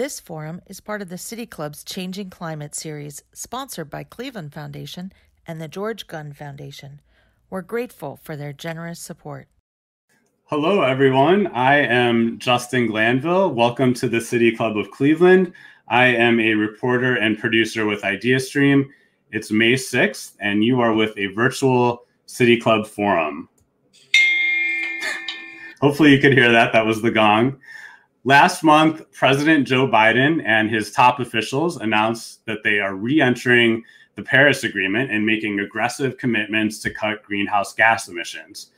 This forum is part of the City Club's Changing Climate series, sponsored by Cleveland Foundation and the George Gund Foundation. We're grateful for their generous support. Hello, everyone. I am Justin Glanville. Welcome to the City Club of Cleveland. I am a reporter and producer with IdeaStream. It's May 6th, and you are with a virtual City Club forum. Hopefully, you could hear that. That was the gong. Last month, President Joe Biden and his top officials announced that they are re entering the Paris Agreement and making aggressive commitments to cut greenhouse gas emissions.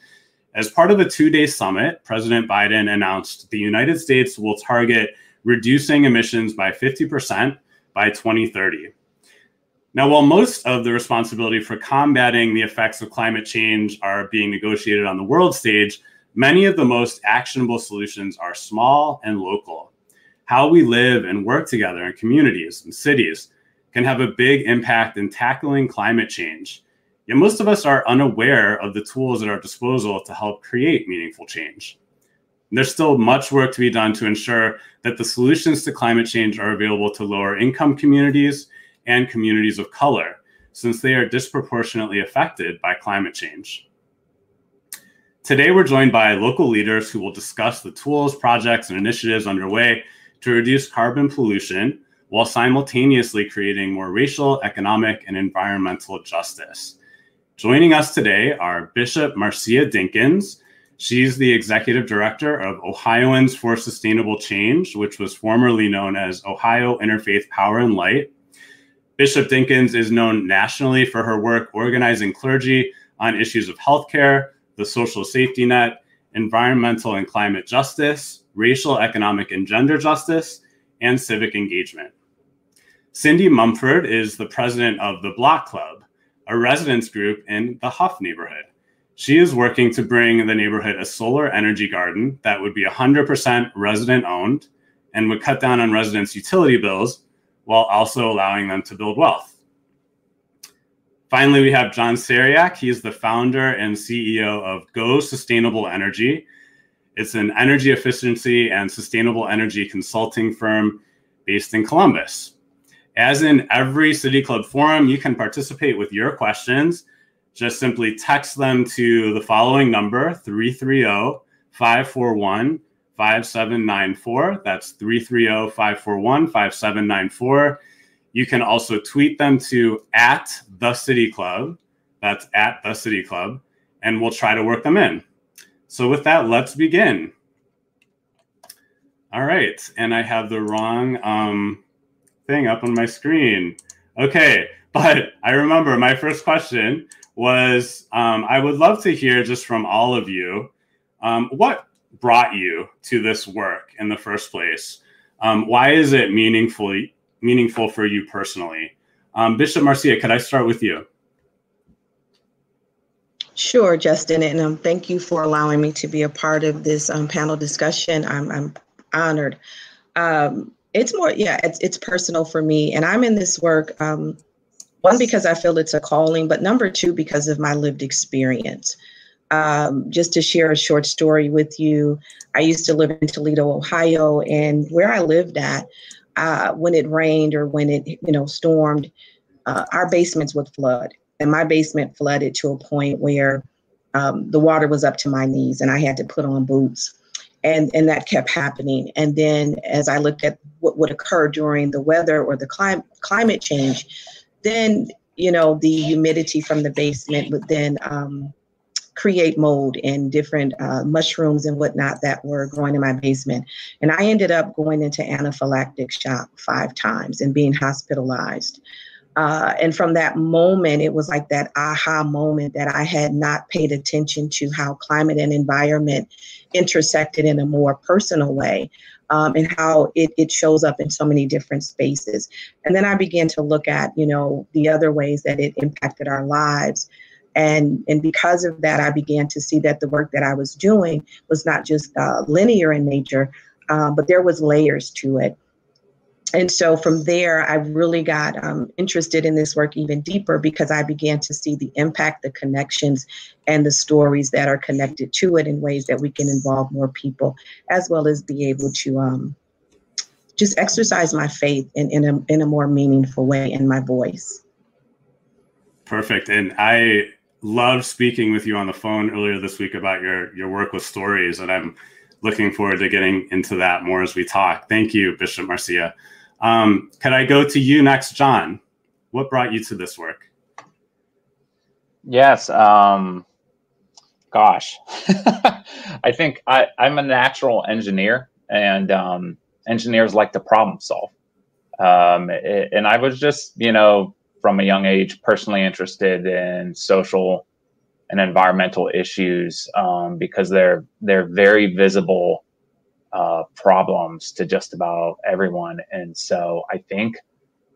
As part of a two day summit, President Biden announced the United States will target reducing emissions by 50% by 2030. Now, while most of the responsibility for combating the effects of climate change are being negotiated on the world stage, Many of the most actionable solutions are small and local. How we live and work together in communities and cities can have a big impact in tackling climate change. Yet most of us are unaware of the tools at our disposal to help create meaningful change. And there's still much work to be done to ensure that the solutions to climate change are available to lower income communities and communities of color, since they are disproportionately affected by climate change. Today, we're joined by local leaders who will discuss the tools, projects, and initiatives underway to reduce carbon pollution while simultaneously creating more racial, economic, and environmental justice. Joining us today are Bishop Marcia Dinkins. She's the executive director of Ohioans for Sustainable Change, which was formerly known as Ohio Interfaith Power and Light. Bishop Dinkins is known nationally for her work organizing clergy on issues of healthcare, the social safety net, environmental and climate justice, racial, economic, and gender justice, and civic engagement. Cindy Mumford is the president of the Block Club, a residence group in the Hough neighborhood. She is working to bring the neighborhood a solar energy garden that would be 100% resident owned and would cut down on residents' utility bills while also allowing them to build wealth. Finally, we have John Seryak. He's the founder and CEO of Go Sustainable Energy. It's an energy efficiency and sustainable energy consulting firm based in Columbus. As in every City Club forum, you can participate with your questions. Just simply text them to the following number 330 541 5794. That's 330 541 5794 you can also tweet them to at the City Club. That's at the City Club, and we'll try to work them in. So, with that, let's begin. All right, and I have the wrong um, thing up on my screen. Okay, but I remember my first question was um, I would love to hear just from all of you um, what brought you to this work in the first place. Um, why is it meaningful meaningful for you personally. Um, Bishop Marcia, could I start with you? Sure, Justin, and um, thank you for allowing me to be a part of this um, panel discussion. I'm, I'm honored. Um, it's more, yeah, it's, it's personal for me, and I'm in this work, um, one, because I feel it's a calling, but number two, because of my lived experience. Um, just to share a short story with you, I used to live in Toledo, Ohio, and where I lived at, uh, when it rained or when it you know stormed, uh, our basements would flood, and my basement flooded to a point where um, the water was up to my knees, and I had to put on boots, and and that kept happening. And then as I looked at what would occur during the weather or the climate climate change, then you know the humidity from the basement would then um, create mold and different uh, mushrooms and whatnot that were growing in my basement. And I ended up going into anaphylactic shock five times and being hospitalized. Uh, and from that moment, it was like that aha moment that I had not paid attention to how climate and environment intersected in a more personal way. Um, and how it, it shows up in so many different spaces. And then I began to look at, you know, the other ways that it impacted our lives and and because of that i began to see that the work that i was doing was not just uh, linear in nature uh, but there was layers to it and so from there i really got um, interested in this work even deeper because i began to see the impact the connections and the stories that are connected to it in ways that we can involve more people as well as be able to um, just exercise my faith in, in, a, in a more meaningful way in my voice. Perfect. And I loved speaking with you on the phone earlier this week about your, your work with stories. And I'm looking forward to getting into that more as we talk. Thank you, Bishop Marcia. Um, could I go to you next, John? What brought you to this work? Yes. Um, gosh, I think I, I'm a natural engineer, and um, engineers like to problem solve. Um, it, and I was just, you know, from a young age, personally interested in social and environmental issues um, because they're they're very visible uh, problems to just about everyone. And so I think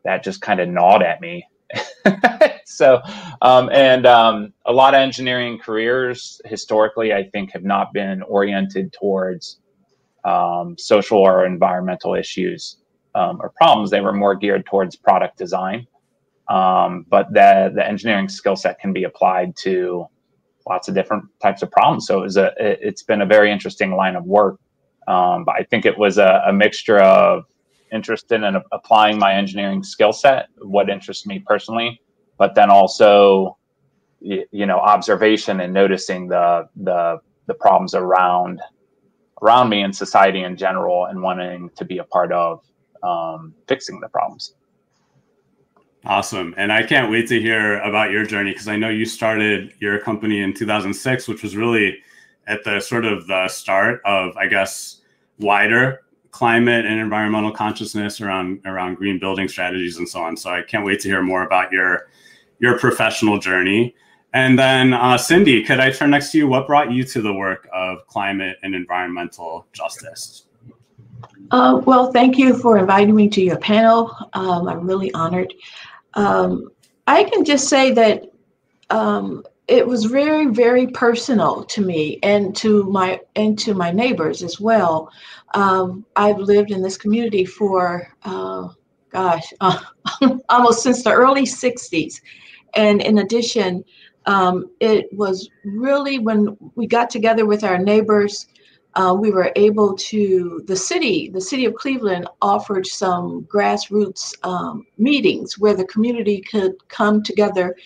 that just kind of gnawed at me. so, um, and um, a lot of engineering careers historically, I think, have not been oriented towards um, social or environmental issues um, or problems. They were more geared towards product design. Um, but the, the engineering skill set can be applied to lots of different types of problems. So it was a, it's been a very interesting line of work um, but I think it was a, a mixture of interest in and applying my engineering skill set, what interests me personally, but then also, you know, observation and noticing the the the problems around around me and society in general, and wanting to be a part of um, fixing the problems. Awesome. And I can't wait to hear about your journey because I know you started your company in 2006, which was really at the sort of the start of, I guess, wider climate and environmental consciousness around around green building strategies and so on. So I can't wait to hear more about your your professional journey. And then uh, Cindy, could I turn next to you? What brought you to the work of climate and environmental justice? Uh, well, thank you for inviting me to your panel. Um, I'm really honored. Um, I can just say that um, it was very very personal to me and to my and to my neighbors as well. Um, i've lived in this community for uh, gosh uh, almost since the early 60s and in addition um, it was really when we got together with our neighbors uh, we were able to the city the city of cleveland offered some grassroots um, meetings where the community could come together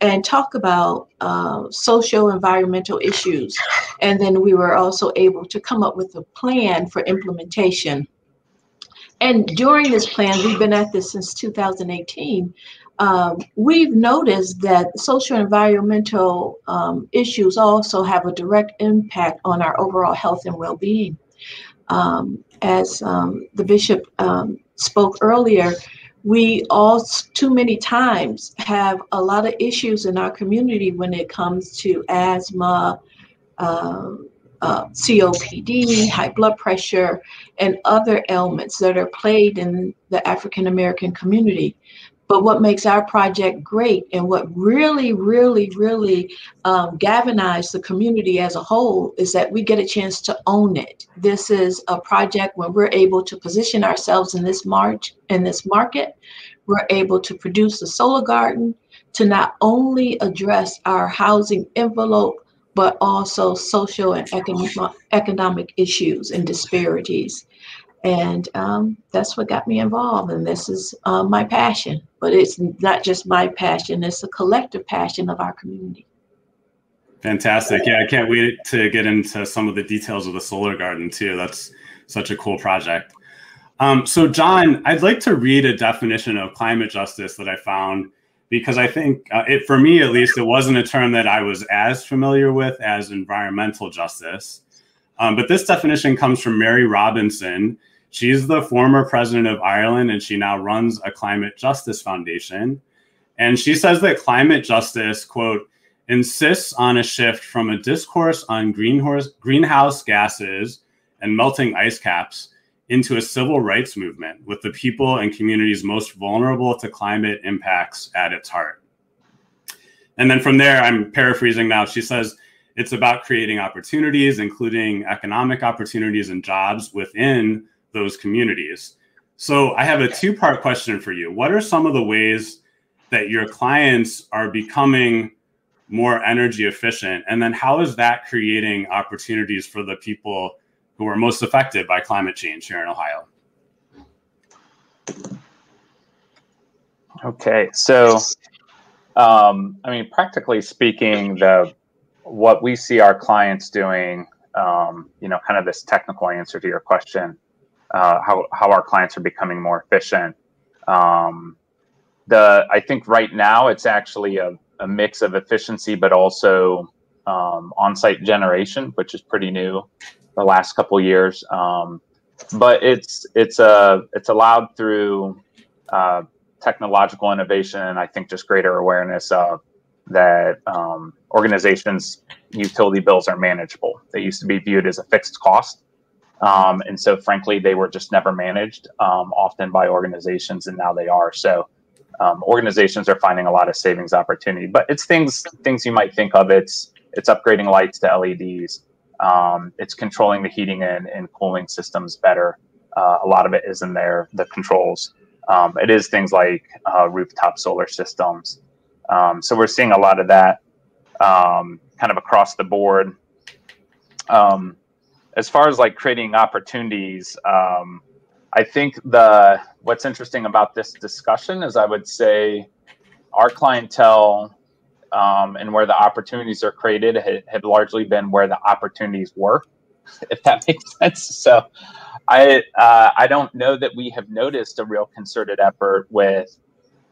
and talk about uh, social environmental issues. And then we were also able to come up with a plan for implementation. And during this plan we've been at this since 2018 um, we've noticed that social environmental um, issues also have a direct impact on our overall health and well-being. Um, as um, the bishop um, spoke earlier, we all too many times have a lot of issues in our community when it comes to asthma, uh, uh, COPD, high blood pressure, and other ailments that are plagued in the African American community. But what makes our project great and what really, really, really um, galvanized the community as a whole is that we get a chance to own it. This is a project where we're able to position ourselves in this march in this market. We're able to produce a solar garden to not only address our housing envelope, but also social and economic, economic issues and disparities. And um, that's what got me involved. And this is uh, my passion. But it's not just my passion, it's a collective passion of our community. Fantastic. Yeah, I can't wait to get into some of the details of the solar garden too. That's such a cool project. Um, so, John, I'd like to read a definition of climate justice that I found because I think uh, it, for me at least, it wasn't a term that I was as familiar with as environmental justice. Um, but this definition comes from Mary Robinson. She's the former president of Ireland and she now runs a climate justice foundation. And she says that climate justice, quote, insists on a shift from a discourse on greenhouse gases and melting ice caps into a civil rights movement with the people and communities most vulnerable to climate impacts at its heart. And then from there, I'm paraphrasing now, she says, it's about creating opportunities, including economic opportunities and jobs within those communities. So I have a two part question for you. What are some of the ways that your clients are becoming more energy efficient? And then how is that creating opportunities for the people who are most affected by climate change here in Ohio? Okay, so um, I mean, practically speaking, the what we see our clients doing, um, you know, kind of this technical answer to your question, uh, how how our clients are becoming more efficient. Um, the I think right now it's actually a, a mix of efficiency, but also um, on-site generation, which is pretty new the last couple years. Um, but it's it's a uh, it's allowed through uh, technological innovation and I think just greater awareness of that um, organizations' utility bills are manageable. They used to be viewed as a fixed cost. Um, and so, frankly, they were just never managed um, often by organizations, and now they are. So, um, organizations are finding a lot of savings opportunity. But it's things things you might think of. It's it's upgrading lights to LEDs. Um, it's controlling the heating and, and cooling systems better. Uh, a lot of it is in there. The controls. Um, it is things like uh, rooftop solar systems. Um, so we're seeing a lot of that um, kind of across the board. Um, as far as like creating opportunities, um, I think the what's interesting about this discussion is I would say our clientele um, and where the opportunities are created have, largely been where the opportunities were, if that makes sense. So I uh, I don't know that we have noticed a real concerted effort with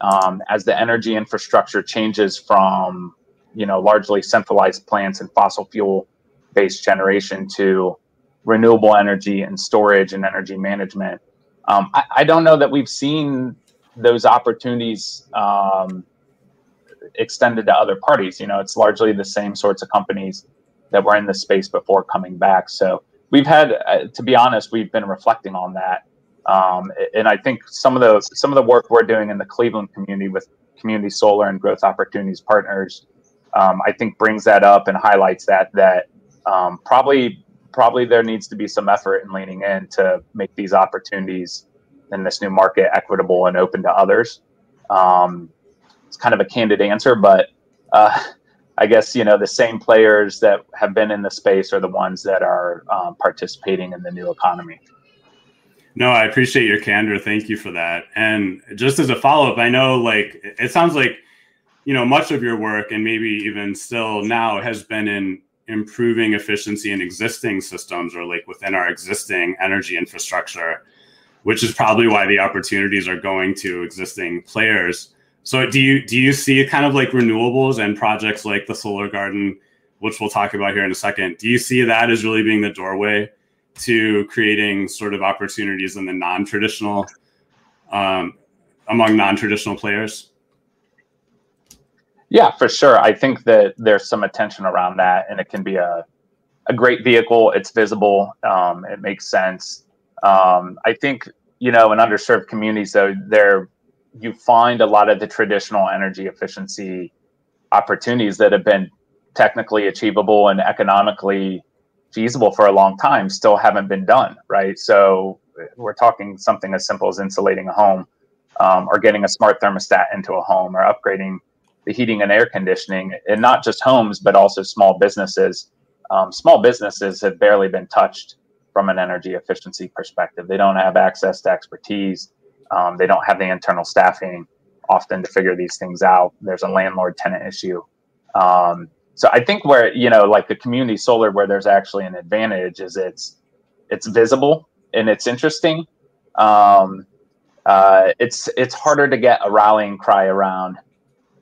um, as the energy infrastructure changes from you know largely centralized plants and fossil fuel based generation to renewable energy and storage and energy management. Um, I, I, don't know that we've seen those opportunities um, extended to other parties. You know, it's largely the same sorts of companies that were in the space before coming back. So we've had, uh, to be honest, we've been reflecting on that, um, and I think some of the some of the work we're doing in the Cleveland community with community solar and growth opportunities partners, um, I think brings that up and highlights that that um, probably probably there needs to be some effort in leaning in to make these opportunities in this new market equitable and open to others. Um, it's kind of a candid answer, but uh, I guess you know the same players that have been in the space are the ones that are um, participating in the new economy. No, I appreciate your candor. Thank you for that. And just as a follow up, I know like it sounds like you know much of your work and maybe even still now has been in improving efficiency in existing systems or like within our existing energy infrastructure, which is probably why the opportunities are going to existing players. So do you do you see kind of like renewables and projects like the solar garden, which we'll talk about here in a second? Do you see that as really being the doorway to creating sort of opportunities in the non-traditional um, among non-traditional players? Yeah, for sure. I think that there's some attention around that, and it can be a a great vehicle. It's visible. Um, it makes sense. Um, I think you know in underserved communities though there you find a lot of the traditional energy efficiency opportunities that have been technically achievable and economically feasible for a long time still haven't been done right so we're talking something as simple as insulating a home um, or getting a smart thermostat into a home or upgrading the heating and air conditioning and not just homes but also small businesses um, small businesses have barely been touched from an energy efficiency perspective they don't have access to expertise um, they don't have the internal staffing often to figure these things out. There's a landlord tenant issue. Um, so I think where you know, like the community solar, where there's actually an advantage is it's it's visible and it's interesting. Um, uh, it's it's harder to get a rallying cry around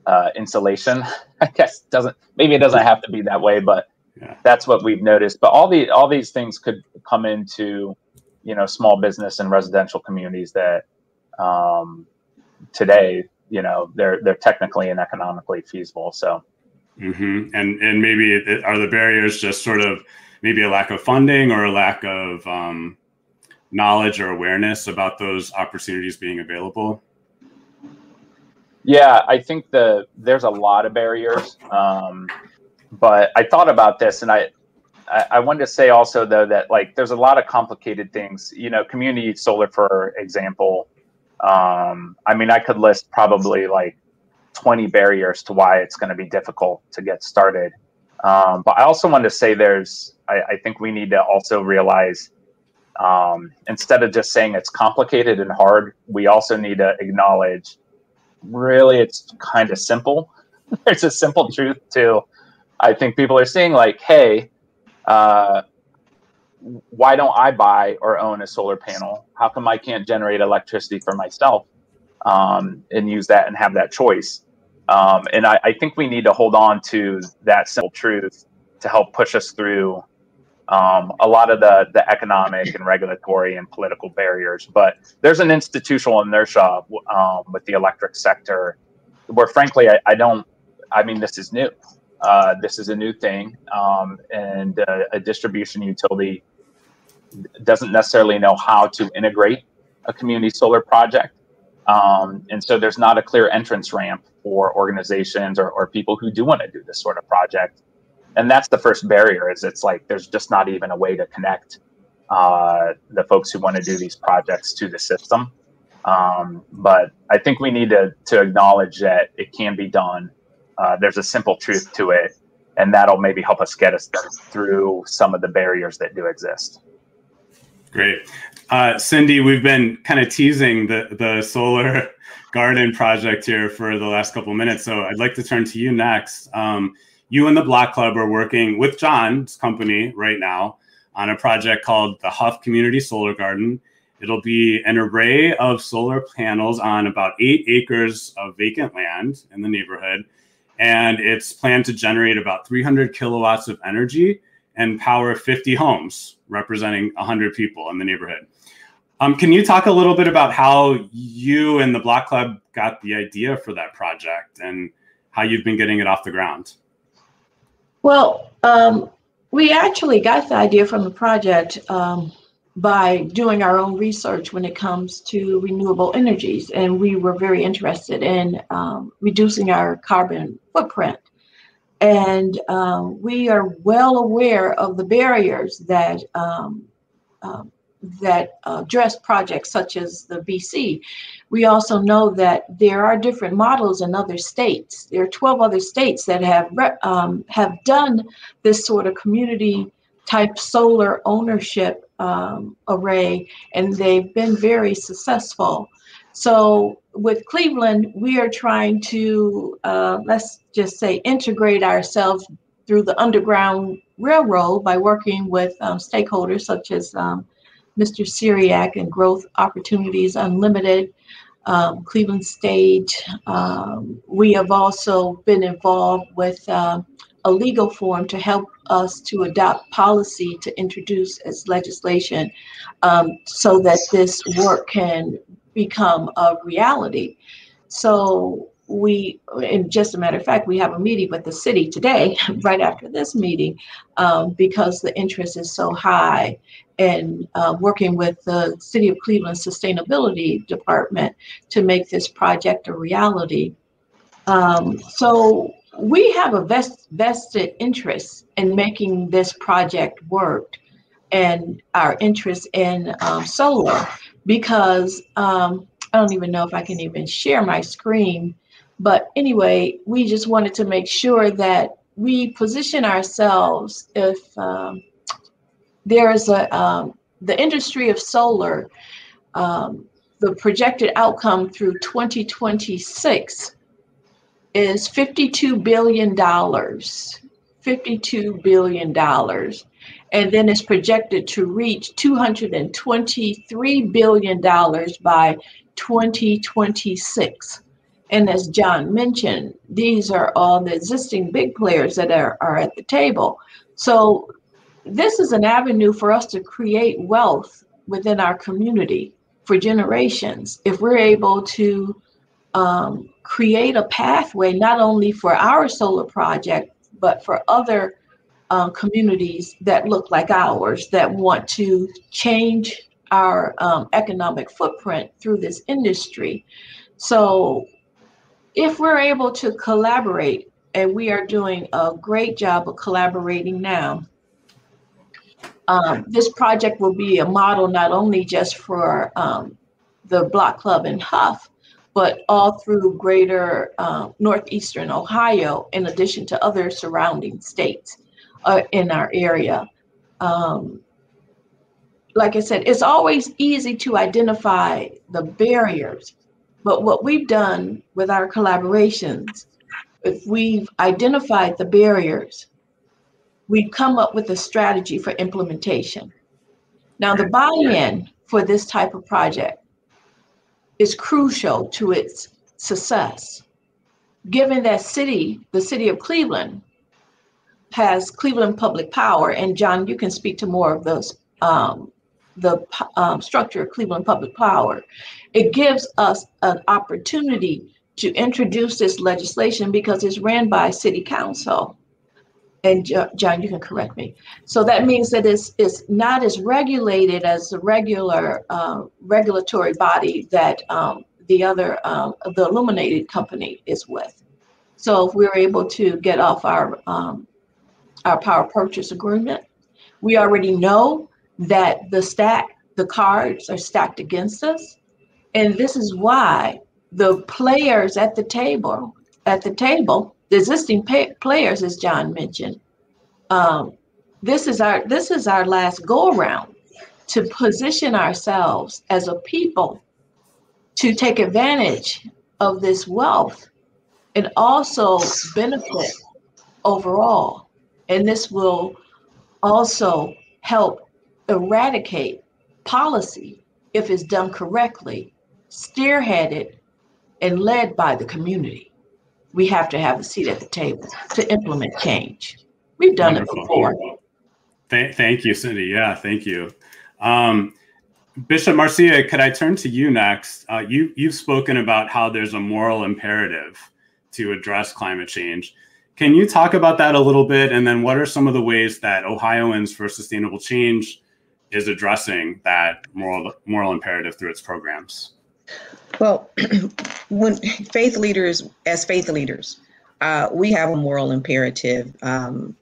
uh, insulation. I guess doesn't maybe it doesn't have to be that way, but yeah. that's what we've noticed. But all the all these things could come into you know small business and residential communities that um, today, you know, they're they're technically and economically feasible. So, mm-hmm. and and maybe it, are the barriers just sort of maybe a lack of funding or a lack of um, knowledge or awareness about those opportunities being available? Yeah, I think the there's a lot of barriers, um, but I thought about this and I I, wanted to say also though that like there's a lot of complicated things. You know, community solar, for example, um, I mean, I could list probably like 20 barriers to why it's going to be difficult to get started. Um, but I also want to say there's, I, I, think we need to also realize um, instead of just saying it's complicated and hard, we also need to acknowledge really it's kind of simple. There's a simple truth to, I think people are seeing like, hey, uh, why don't I buy or own a solar panel? How come I can't generate electricity for myself um, and use that and have that choice? Um, and I, I, think we need to hold on to that simple truth to help push us through um, a lot of the, the economic and regulatory and political barriers. But there's an institutional inertia um, with the electric sector where, frankly, I, I don't, I mean, this is new. Uh, this is a new thing, um, and uh, a distribution utility doesn't necessarily know how to integrate a community solar project. Um, and so there's not a clear entrance ramp for organizations or, or people who do want to do this sort of project. And that's the first barrier is it's like there's just not even a way to connect uh, the folks who want to do these projects to the system. Um, but I think we need to, to acknowledge that it can be done. Uh, there's a simple truth to it, and that'll maybe help us get us through some of the barriers that do exist. Great. Uh, Cindy, we've been kind of teasing the, the solar garden project here for the last couple minutes. So I'd like to turn to you next. Um, you and the Block Club are working with John's company right now on a project called the Hough Community Solar Garden. It'll be an array of solar panels on about eight acres of vacant land in the neighborhood. And it's planned to generate about 300 kilowatts of energy and power 50 homes, representing 100 people in the neighborhood. Um, can you talk a little bit about how you and the Block Club got the idea for that project and how you've been getting it off the ground? Well, um, we actually got the idea from the project um, by doing our own research when it comes to renewable energies, and we were very interested in um, reducing our carbon footprint. And um, we are well aware of the barriers that um, um, that address projects such as the BC. We also know that there are different models in other states. There are 12 other states that have um, have done this sort of community type solar ownership um, array, and they've been very successful. So with Cleveland, we are trying to, uh, let's just say, integrate ourselves through the Underground Railroad by working with um, stakeholders such as um, Mr. Seryak and Growth Opportunities Unlimited, um, Cleveland State. Um, we have also been involved with uh, a legal forum to help us to adopt policy to introduce as legislation um, so that this work can become a reality. So we, and just a matter of fact, we have a meeting with the city today, right after this meeting, um, because the interest is so high and uh, working with the City of Cleveland Sustainability Department to make this project a reality. Um, so we have a vest, vested interest in making this project work and our interest in um, solar because um, I don't even know if I can even share my screen. But anyway, we just wanted to make sure that we position ourselves if um, there's a um, the industry of solar, um, the projected outcome through 2026 is 52 billion dollars. 52 billion dollars and then it's projected to reach $223 billion by 2026. And as John mentioned, these are all the existing big players that are, are at the table. So this is an avenue for us to create wealth within our community for generations. If we're able to um, create a pathway not only for our solar project, but for other uh, communities that look like ours that want to change our um, economic footprint through this industry. So, if we're able to collaborate, and we are doing a great job of collaborating now, um, this project will be a model not only just for um, the Block Club in Hough, but all through greater uh, northeastern Ohio, in addition to other surrounding states uh, in our area. Um, like I said, it's always easy to identify the barriers, But what we've done with our collaborations, if we've identified the barriers, we've come up with a strategy for implementation. Now, the buy in for this type of project is crucial to its success. Given that city, the city of Cleveland, has Cleveland Public Power, and John, you can speak to more of those, um, the um, structure of Cleveland Public Power. It gives us an opportunity to introduce this legislation because it's ran by City Council and John, you can correct me. So that means that it's, it's not as regulated as the regular uh, regulatory body that um, the other, um, the Illuminating Company is with. So if we're able to get off our, um, our power purchase agreement, we already know that the stack, the cards are stacked against us. And this is why the players at the table, at the table the existing pay- players, as John mentioned, um, this is our this is our last go around to position ourselves as a people to take advantage of this wealth and also benefit overall. And this will also help eradicate policy if it's done correctly, spearheaded and led by the community we have to have a seat at the table to implement change. We've done Wonderful. it before. Th- thank you, Cindy. Yeah, thank you. Um, Bishop Marcia, could I turn to you next? Uh, you you've spoken about how there's a moral imperative to address climate change. Can you talk about that a little bit? And then, what are some of the ways that Ohioans for Sustainable Change is addressing that moral moral imperative through its programs? Well, when faith leaders, as faith leaders, uh, we have a moral imperative um,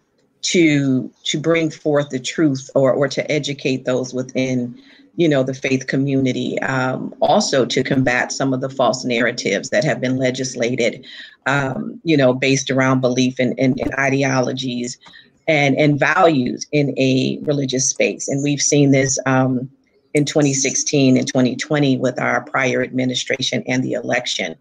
to to bring forth the truth or or to educate those within you know the faith community um, also to combat some of the false narratives that have been legislated um, you know based around belief and, and, and ideologies and and values in a religious space and we've seen this um, in 2016 and 2020 with our prior administration and the election.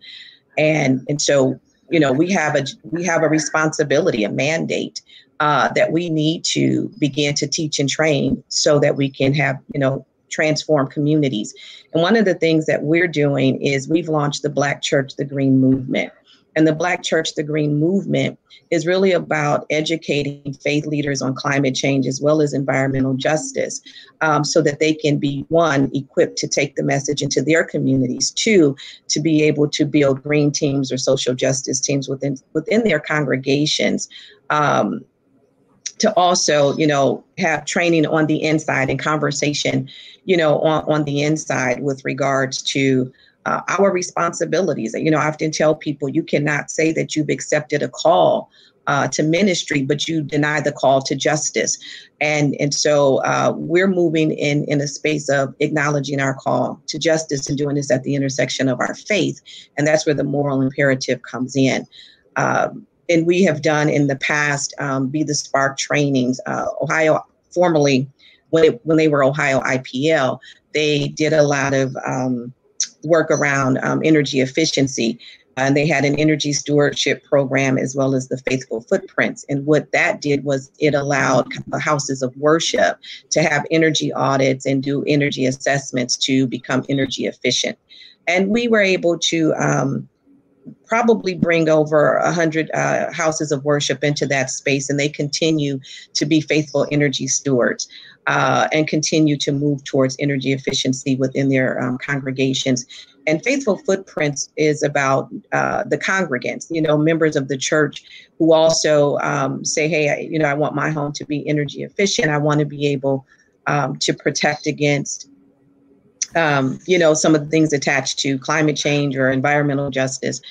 And, and so, you know, we have a we have a responsibility, a mandate uh, that we need to begin to teach and train so that we can have, you know, transform communities. And one of the things that we're doing is we've launched the Black Church the Green movement. And the Black Church the Green movement is really about educating faith leaders on climate change as well as environmental justice um, so that they can be, one, equipped to take the message into their communities, two, to be able to build green teams or social justice teams within, within their congregations. Um, to also, you know, have training on the inside and conversation, you know, on, on the inside with regards to uh, our responsibilities. And, You know, I often tell people you cannot say that you've accepted a call uh, to ministry, but you deny the call to justice. And and so uh, we're moving in in a space of acknowledging our call to justice and doing this at the intersection of our faith, and that's where the moral imperative comes in. Um, and we have done in the past um, be the spark trainings. Uh, Ohio formerly, when it, when they were Ohio IPL, they did a lot of um, work around um, energy efficiency. And they had an energy stewardship program as well as the faithful footprints. And what that did was it allowed houses of worship to have energy audits and do energy assessments to become energy efficient. And we were able to um, probably bring over 100 uh, houses of worship into that space, and they continue to be faithful energy stewards uh, and continue to move towards energy efficiency within their um, congregations. And Faithful Footprints is about uh, the congregants, you know, members of the church who also um, say, hey, I, you know, I want my home to be energy efficient. I want to be able um, to protect against um, you know, some of the things attached to climate change or environmental justice.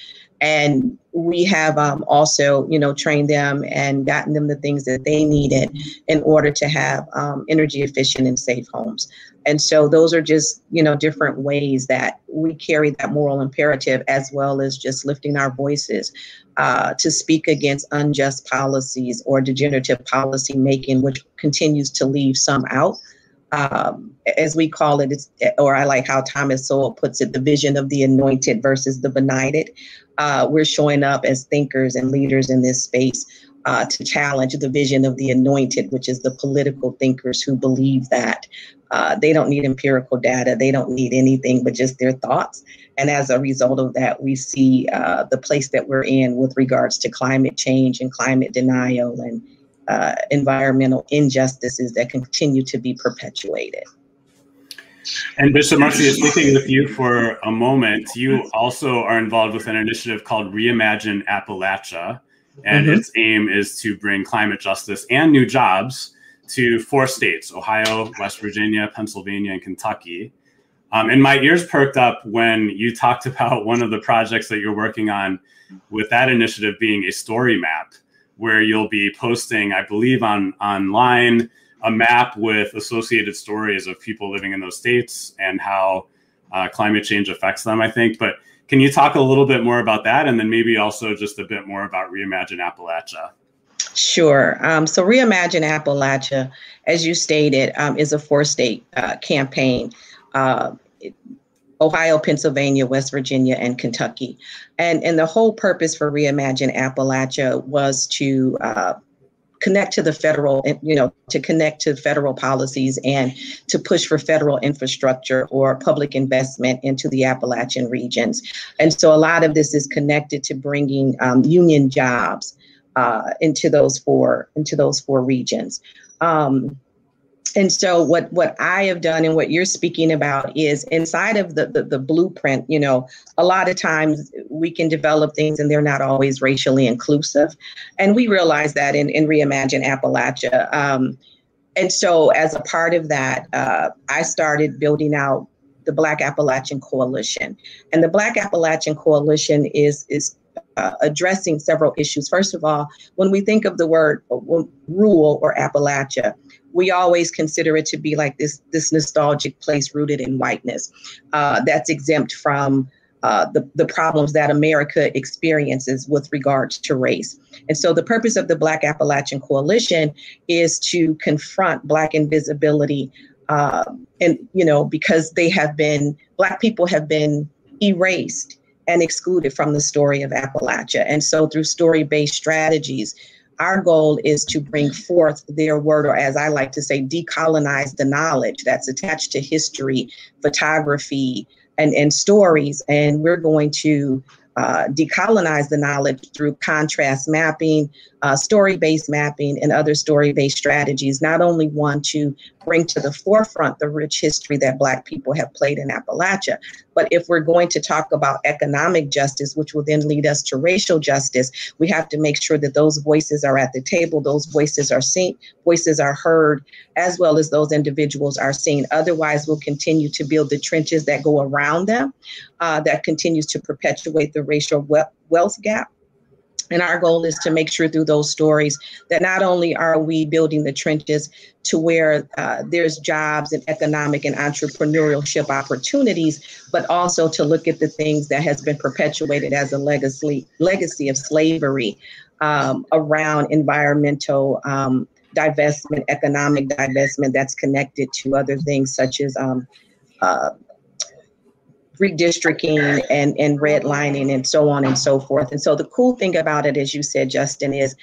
And we have um, also, you know, trained them and gotten them the things that they needed in order to have um, energy efficient and safe homes. And so those are just, you know, different ways that we carry that moral imperative as well as just lifting our voices uh, to speak against unjust policies or degenerative policy making, which continues to leave some out. Um, as we call it, or I like how Thomas Sowell puts it, the vision of the anointed versus the benighted. Uh, we're showing up as thinkers and leaders in this space uh, to challenge the vision of the anointed, which is the political thinkers who believe that uh, they don't need empirical data, they don't need anything but just their thoughts. And as a result of that, we see uh, the place that we're in with regards to climate change and climate denial and uh, environmental injustices that continue to be perpetuated. And Bishop Marcia, speaking with you for a moment, you also are involved with an initiative called Reimagine Appalachia, and mm-hmm. its aim is to bring climate justice and new jobs to four states Ohio, West Virginia, Pennsylvania, and Kentucky. Um, and my ears perked up when you talked about one of the projects that you're working on with that initiative being a story map, where you'll be posting, I believe, on online a map with associated stories of people living in those states and how uh, climate change affects them, I think. But can you talk a little bit more about that and then maybe also just a bit more about Reimagine Appalachia? Sure. Um, so, Reimagine Appalachia, as you stated, um, is a four state uh, campaign. Uh, Ohio, Pennsylvania, West Virginia, and Kentucky. And, and the whole purpose for Reimagine Appalachia was to uh, connect to the federal, you know, to connect to federal policies and to push for federal infrastructure or public investment into the Appalachian regions. And so a lot of this is connected to bringing um, union jobs uh, into those four into those four regions. Um, and so what what i have done and what you're speaking about is inside of the, the, the blueprint you know a lot of times we can develop things and they're not always racially inclusive. And we realize that in, in reimagine appalachia. Um, and so as a part of that uh, i started building out the black appalachian coalition. And the black appalachian coalition is is uh, addressing several issues. First of all, when we think of the word uh, rural or Appalachia, we always consider it to be like this this nostalgic place rooted in whiteness uh, that's exempt from uh, the, the problems that America experiences with regards to race. And so the purpose of the Black Appalachian Coalition is to confront Black invisibility. Uh, and, you know, because they have been, Black people have been erased and excluded from the story of Appalachia. And so through story based strategies, our goal is to bring forth their word, or as I like to say, decolonize the knowledge that's attached to history, photography, and, and stories. And we're going to uh, decolonize the knowledge through contrast mapping, uh, story based mapping, and other story based strategies. Not only want to bring to the forefront the rich history that Black people have played in Appalachia, but if we're going to talk about economic justice, which will then lead us to racial justice, we have to make sure that those voices are at the table, those voices are seen, voices are heard, as well as those individuals are seen. Otherwise, we'll continue to build the trenches that go around them, uh, that continues to perpetuate the racial wealth gap and our goal is to make sure through those stories that not only are we building the trenches to where uh, there's jobs and economic and entrepreneurship opportunities, but also to look at the things that has been perpetuated as a legacy legacy of slavery um, around environmental um, divestment, economic divestment that's connected to other things such as um, uh, redistricting and, and redlining and so on and so forth. And so the cool thing about it, as you said, Justin, is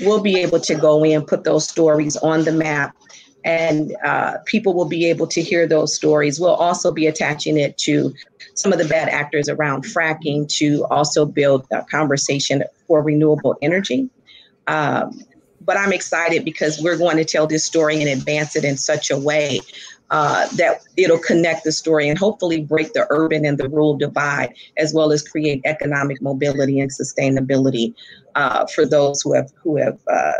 we'll be able to go in, put those stories on the map, and uh, people will be able to hear those stories. We'll also be attaching it to some of the bad actors around fracking to also build a conversation for renewable energy. Um, but I'm excited because we're going to tell this story and advance it in such a way uh, that it'll connect the story and hopefully break the urban and the rural divide, as well as create economic mobility and sustainability uh, for those who have who have uh,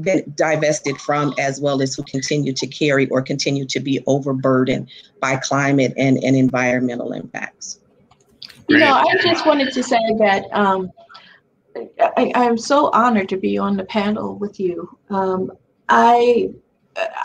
been divested from, as well as who continue to carry or continue to be overburdened by climate and, and environmental impacts. You know, I just wanted to say that um, I, am so honored to be on the panel with you. Um, I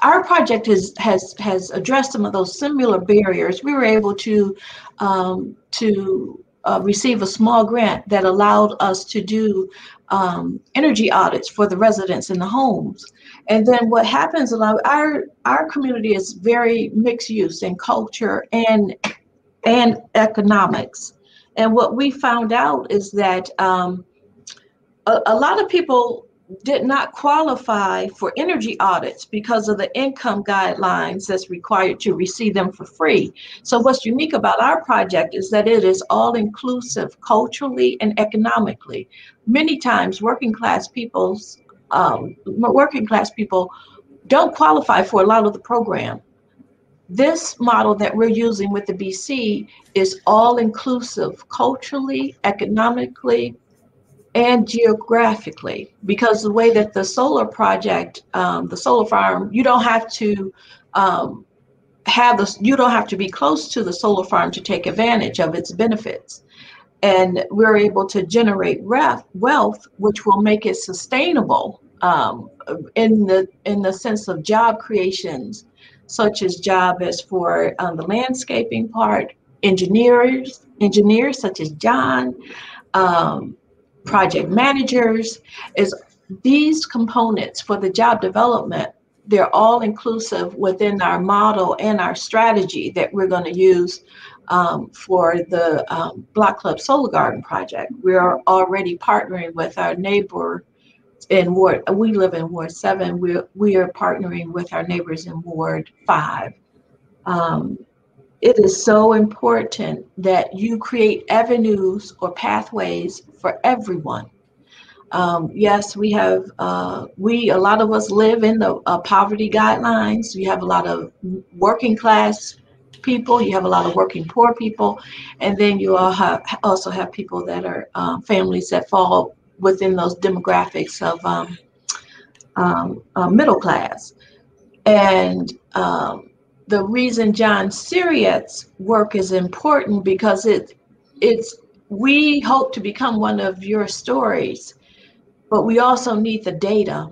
our project has has has addressed some of those similar barriers. We were able to um, to uh, receive a small grant that allowed us to do um, energy audits for the residents in the homes. And then what happens a lot, our our community is very mixed use in culture and and economics. And what we found out is that um, a, a lot of people did not qualify for energy audits because of the income guidelines that's required to receive them for free. So what's unique about our project is that it is all inclusive culturally and economically. Many times working class people's um, working class people don't qualify for a lot of the program. This model that we're using with the BC is all inclusive culturally, economically, and geographically because the way that the solar project um, the solar farm you don't have to um, have this you don't have to be close to the solar farm to take advantage of its benefits. And we're able to generate ref, wealth which will make it sustainable um, in the in the sense of job creations such as job as for um, the landscaping part engineers engineers such as john um, project managers, is these components for the job development, they're all inclusive within our model and our strategy that we're going to use um, for the um, Block Club Solar Garden project. We're already partnering with our neighbor in Ward, we live in Ward 7, we're, we are partnering with our neighbors in Ward 5. Um, it is so important that you create avenues or pathways for everyone. Um, yes, we have, uh, we, a lot of us live in the uh, poverty guidelines. You have a lot of working class people, you have a lot of working poor people, and then you have, also have people that are um, families that fall within those demographics of um, um uh, middle class. And um, the reason John Seryak's work is important because it it's we hope to become one of your stories, but we also need the data.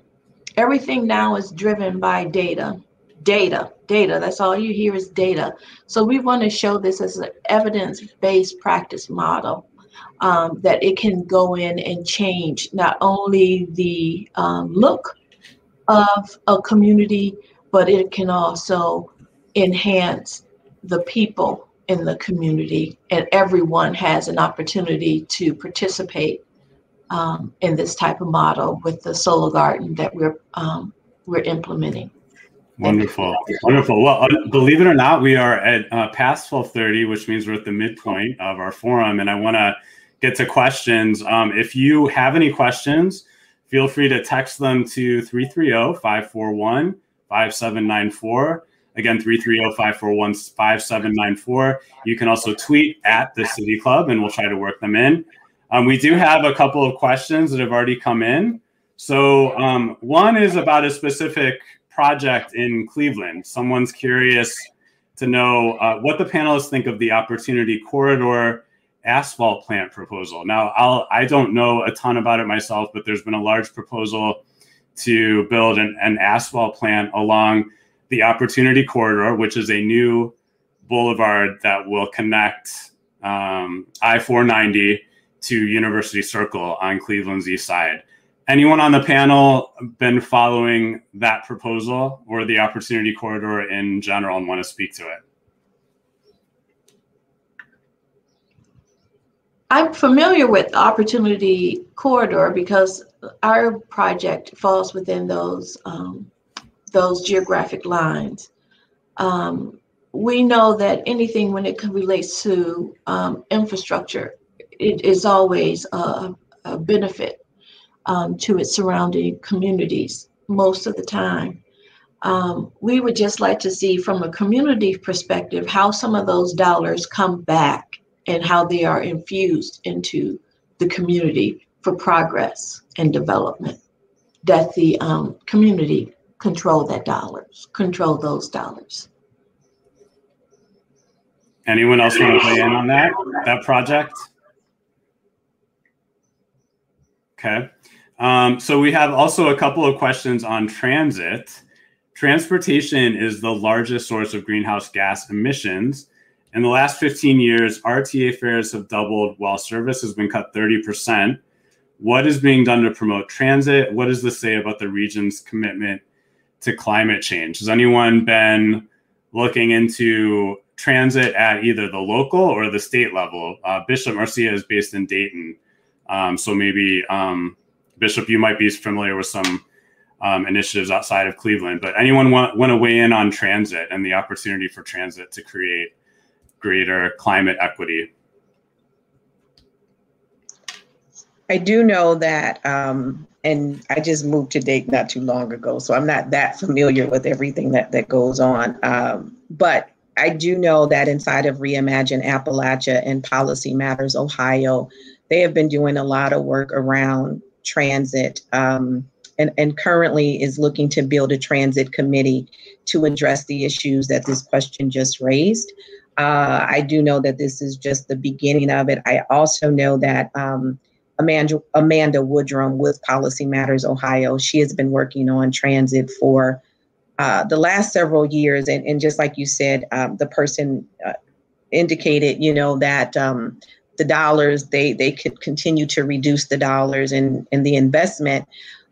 Everything now is driven by data. Data, data. That's all you hear is data. So we want to show this as an evidence-based practice model um, that it can go in and change not only the um, look of a community, but it can also enhance the people in the community, and everyone has an opportunity to participate um, in this type of model with the solar garden that we're um, we're implementing. Wonderful, wonderful. Well, uh, believe it or not, we are at uh, past twelve thirty, which means we're at the midpoint of our forum, and I want to get to questions. Um, if you have any questions, feel free to text them to 330 541 5794 Again, 330-541-5794. You can also tweet at the City Club and we'll try to work them in. Um, we do have a couple of questions that have already come in. So um, one is about a specific project in Cleveland. Someone's curious to know uh, what the panelists think of the Opportunity Corridor asphalt plant proposal. Now, I'll, I don't know a ton about it myself, but there's been a large proposal to build an, an asphalt plant along the Opportunity Corridor, which is a new boulevard that will connect um, I 490 to University Circle on Cleveland's east side. Anyone on the panel been following that proposal or the Opportunity Corridor in general and want to speak to it? I'm familiar with the Opportunity Corridor because our project falls within those um, those geographic lines. Um, we know that anything when it relates to um, infrastructure, it is always a, a benefit um, to its surrounding communities most of the time. Um, we would just like to see from a community perspective how some of those dollars come back and how they are infused into the community for progress and development that the um, community control that dollars, control those dollars. Anyone else want to weigh in on that that project? Okay. Um, so we have also a couple of questions on transit. Transportation is the largest source of greenhouse gas emissions, In the last 15 years, RTA fares have doubled while service has been cut 30%. What is being done to promote transit? What does this say about the region's commitment to climate change? Has anyone been looking into transit at either the local or the state level? Uh, Bishop Marcia is based in Dayton. Um, so maybe, um, Bishop, you might be familiar with some um, initiatives outside of Cleveland, but anyone want, want to weigh in on transit and the opportunity for transit to create greater climate equity? I do know that, um, and I just moved to Dayton not too long ago, so I'm not that familiar with everything that that goes on. Um, but I do know that inside of Reimagine Appalachia and Policy Matters Ohio, they have been doing a lot of work around transit. Um, and, and currently is looking to build a transit committee to address the issues that this question just raised. Uh, I do know that this is just the beginning of it. I also know that um, Amanda, Amanda Woodrum with Policy Matters Ohio, she has been working on transit for uh, the last several years. And, and just like you said, um, the person uh, indicated, you know, that um, the dollars, they, they could continue to reduce the dollars and, and the investment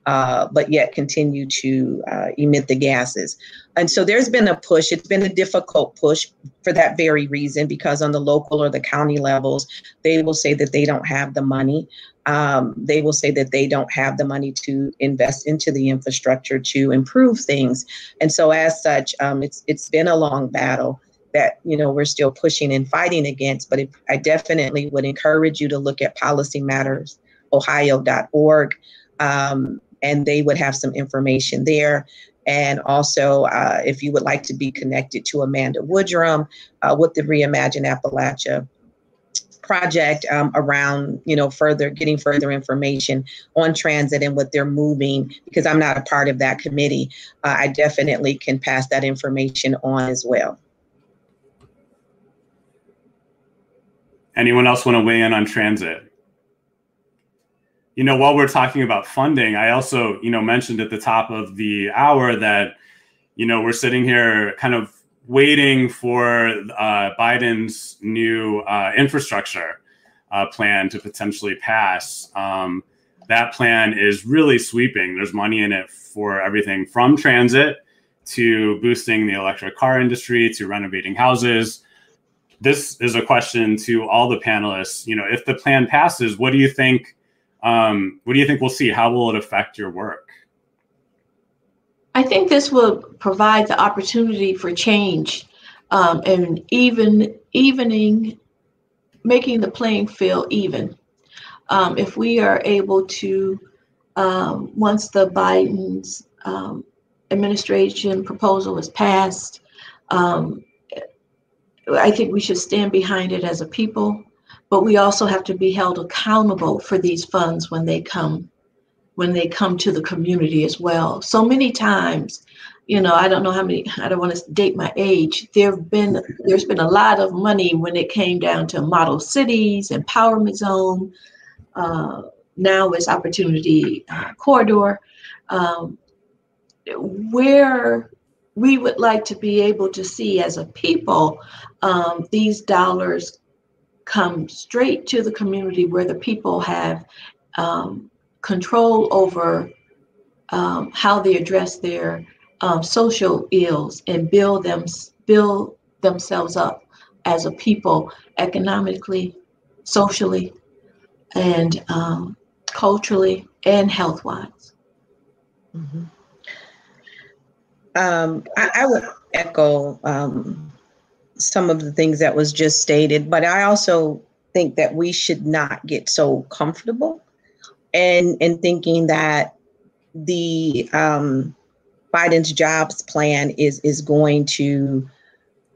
uh, but yet continue to uh, emit the gases. And so there's been a push. It's been a difficult push for that very reason, because on the local or the county levels, they will say that they don't have the money. Um, they will say that they don't have the money to invest into the infrastructure to improve things. And so, as such, um, it's it's been a long battle that you know we're still pushing and fighting against. But it, I definitely would encourage you to look at PolicyMattersOhio.org. Um, and they would have some information there. And also, uh, if you would like to be connected to Amanda Woodrum uh, with the Reimagine Appalachia project um, around, you know, further getting further information on transit and what they're moving, because I'm not a part of that committee, uh, I definitely can pass that information on as well. Anyone else want to weigh in on transit? you know, while we're talking about funding, I also, you know, mentioned at the top of the hour that, you know, we're sitting here kind of waiting for uh, Biden's new uh, infrastructure uh, plan to potentially pass. Um, that plan is really sweeping. There's money in it for everything from transit to boosting the electric car industry to renovating houses. This is a question to all the panelists. You know, if the plan passes, what do you think? Um, what do you think we'll see? How will it affect your work? I think this will provide the opportunity for change um, and even evening, making the playing field even. Um, if we are able to, um, once the Biden's um, administration proposal is passed, um, I think we should stand behind it as a people but we also have to be held accountable for these funds when they come when they come to the community as well. So many times you know i don't know how many i don't want to date my age there've been there's been a lot of money when it came down to model cities empowerment zone uh, now is opportunity uh, corridor. Um, where we would like to be able to see as a people um, these dollars come straight to the community where the people have um, control over um, how they address their um, social ills and build them build themselves up as a people economically, socially, and um, culturally and health wise. Mm-hmm. Um, I, I, would echo um, some of the things that was just stated, but I also think that we should not get so comfortable and in thinking that the um, Biden's jobs plan is is going to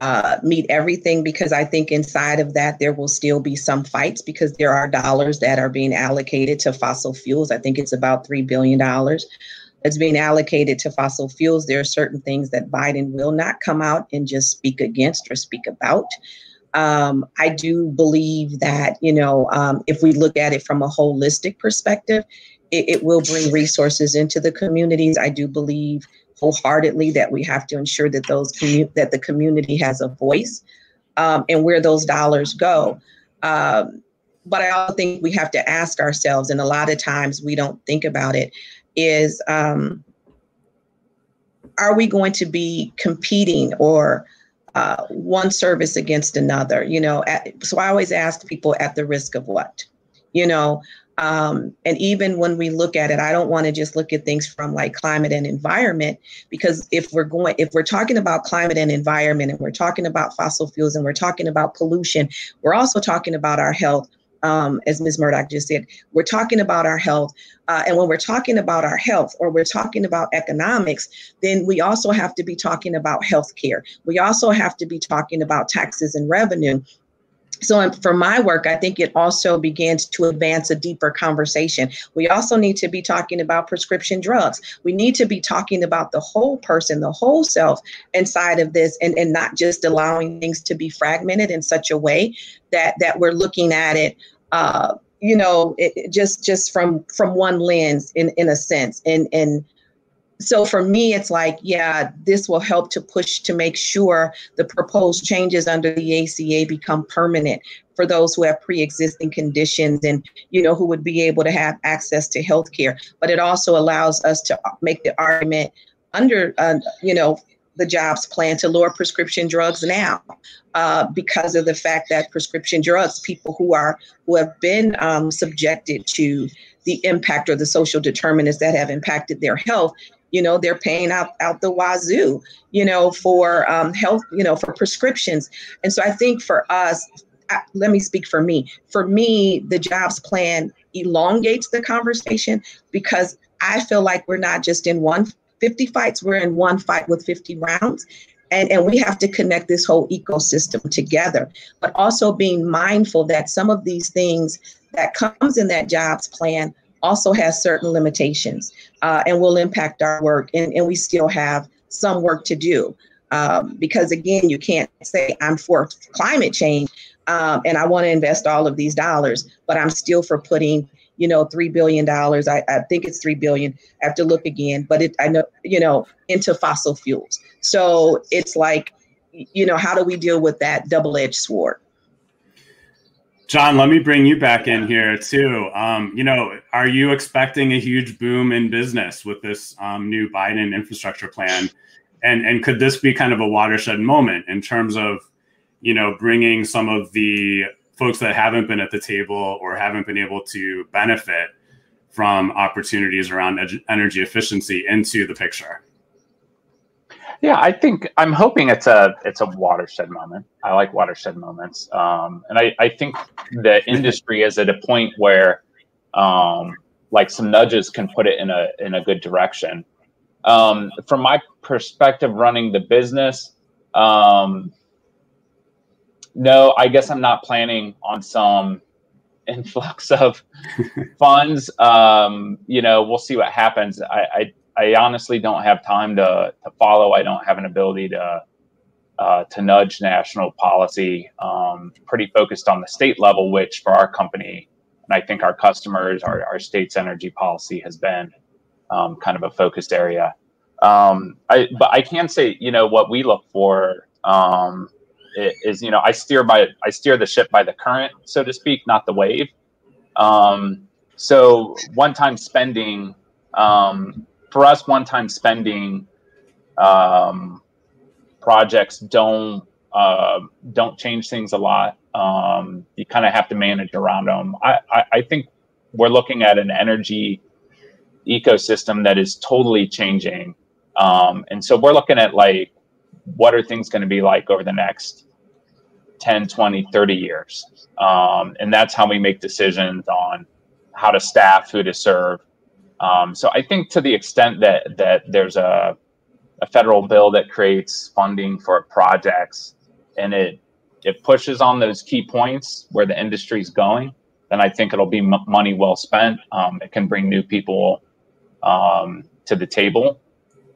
uh, meet everything because I think inside of that there will still be some fights because there are dollars that are being allocated to fossil fuels. I think it's about three billion dollars that's being allocated to fossil fuels, there are certain things that Biden will not come out and just speak against or speak about. Um, I do believe that, you know, um, if we look at it from a holistic perspective, it, it will bring resources into the communities. I do believe wholeheartedly that we have to ensure that those commu- that the community has a voice um, and where those dollars go. Um, but I also think we have to ask ourselves, and a lot of times we don't think about it, is um, are we going to be competing or uh, one service against another? You know, at, so I always ask people at the risk of what? You know, um, and even when we look at it, I don't want to just look at things from like climate and environment, because if we're going, if we're talking about climate and environment and we're talking about fossil fuels and we're talking about pollution, we're also talking about our health. Um, as Ms. Murdoch just said, we're talking about our health. Uh, and when we're talking about our health or we're talking about economics, then we also have to be talking about healthcare. We also have to be talking about taxes and revenue. So for my work, I think it also begins to advance a deeper conversation. We also need to be talking about prescription drugs. We need to be talking about the whole person, the whole self inside of this, and, and not just allowing things to be fragmented in such a way that that we're looking at it uh, you know, it, just just from from one lens in in a sense, and and so for me it's like yeah this will help to push to make sure the proposed changes under the aca become permanent for those who have pre-existing conditions and you know who would be able to have access to health care but it also allows us to make the argument under uh, you know the jobs plan to lower prescription drugs now uh, because of the fact that prescription drugs people who are who have been um, subjected to the impact or the social determinants that have impacted their health you know they're paying out out the wazoo you know for um, health you know for prescriptions. And so i think for us I, let me speak for me. For me the jobs plan elongates the conversation because i feel like we're not just in one 50 fights we're in one fight with 50 rounds. And, and we have to connect this whole ecosystem together. But also being mindful that some of these things that comes in that jobs plan also has certain limitations uh, and will impact our work. And, and we still have some work to do. Um, because again, you can't say I'm for climate change um, and I want to invest all of these dollars, but I'm still for putting, you know, three billion dollars. I, I think it's three billion. I have to look again, but it I know, you know, into fossil fuels. So it's like, you know, how do we deal with that double-edged sword? John, let me bring you back in here too. Um, you know, are you expecting a huge boom in business with this um, new Biden infrastructure plan? And and could this be kind of a watershed moment in terms of, you know, bringing some of the folks that haven't been at the table or haven't been able to benefit from opportunities around energy efficiency into the picture? Yeah, I think I'm hoping it's a it's a watershed moment. I like watershed moments, um, and I, I think the industry is at a point where, um, like some nudges can put it in a in a good direction. Um, from my perspective, running the business, um, no, I guess I'm not planning on some influx of funds. Um, you know, we'll see what happens. I, I I honestly don't have time to, to follow. I don't have an ability to uh, to nudge national policy. Um, pretty focused on the state level, which for our company and I think our customers, our, our state's energy policy has been um, kind of a focused area. Um, I, but I can say, you know, what we look for um, is, you know, I steer by I steer the ship by the current, so to speak, not the wave. Um, so one-time spending um, for us, one-time spending um, projects don't uh, don't change things a lot. Um, you kind of have to manage around them. I, I, I think we're looking at an energy ecosystem that is totally changing. Um, and so we're looking at like, what are things going to be like over the next 10, 20, 30 years? Um, and that's how we make decisions on how to staff, who to serve, um, so I think to the extent that that there's a, a federal bill that creates funding for projects and it it pushes on those key points where the industry is going, then I think it'll be m- money well spent. Um, it can bring new people um, to the table.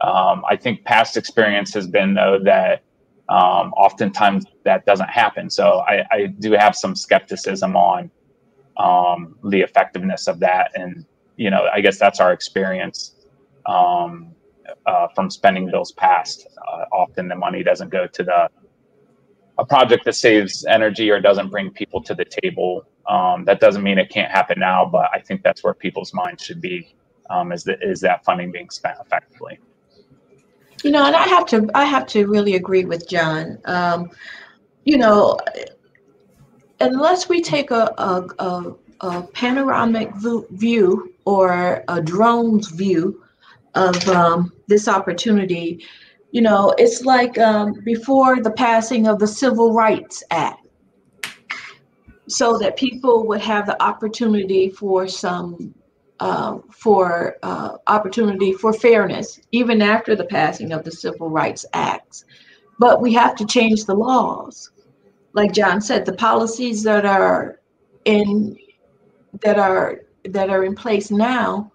Um, I think past experience has been though that um, oftentimes that doesn't happen. So I, I, do have some skepticism on um, the effectiveness of that and you know, I guess that's our experience um, uh, from spending bills passed. Uh, often the money doesn't go to the a project that saves energy or doesn't bring people to the table. Um, that doesn't mean it can't happen now, but I think that's where people's minds should be. Um, is that is that funding being spent effectively? You know, and I have to I have to really agree with John. Um, you know, unless we take a, a, a, a panoramic view or a drone's view of um, this opportunity, you know, it's like um, before the passing of the Civil Rights Act, so that people would have the opportunity for some uh, for uh, opportunity for fairness, even after the passing of the Civil Rights Acts. But we have to change the laws. Like John said, the policies that are in that are that are in place now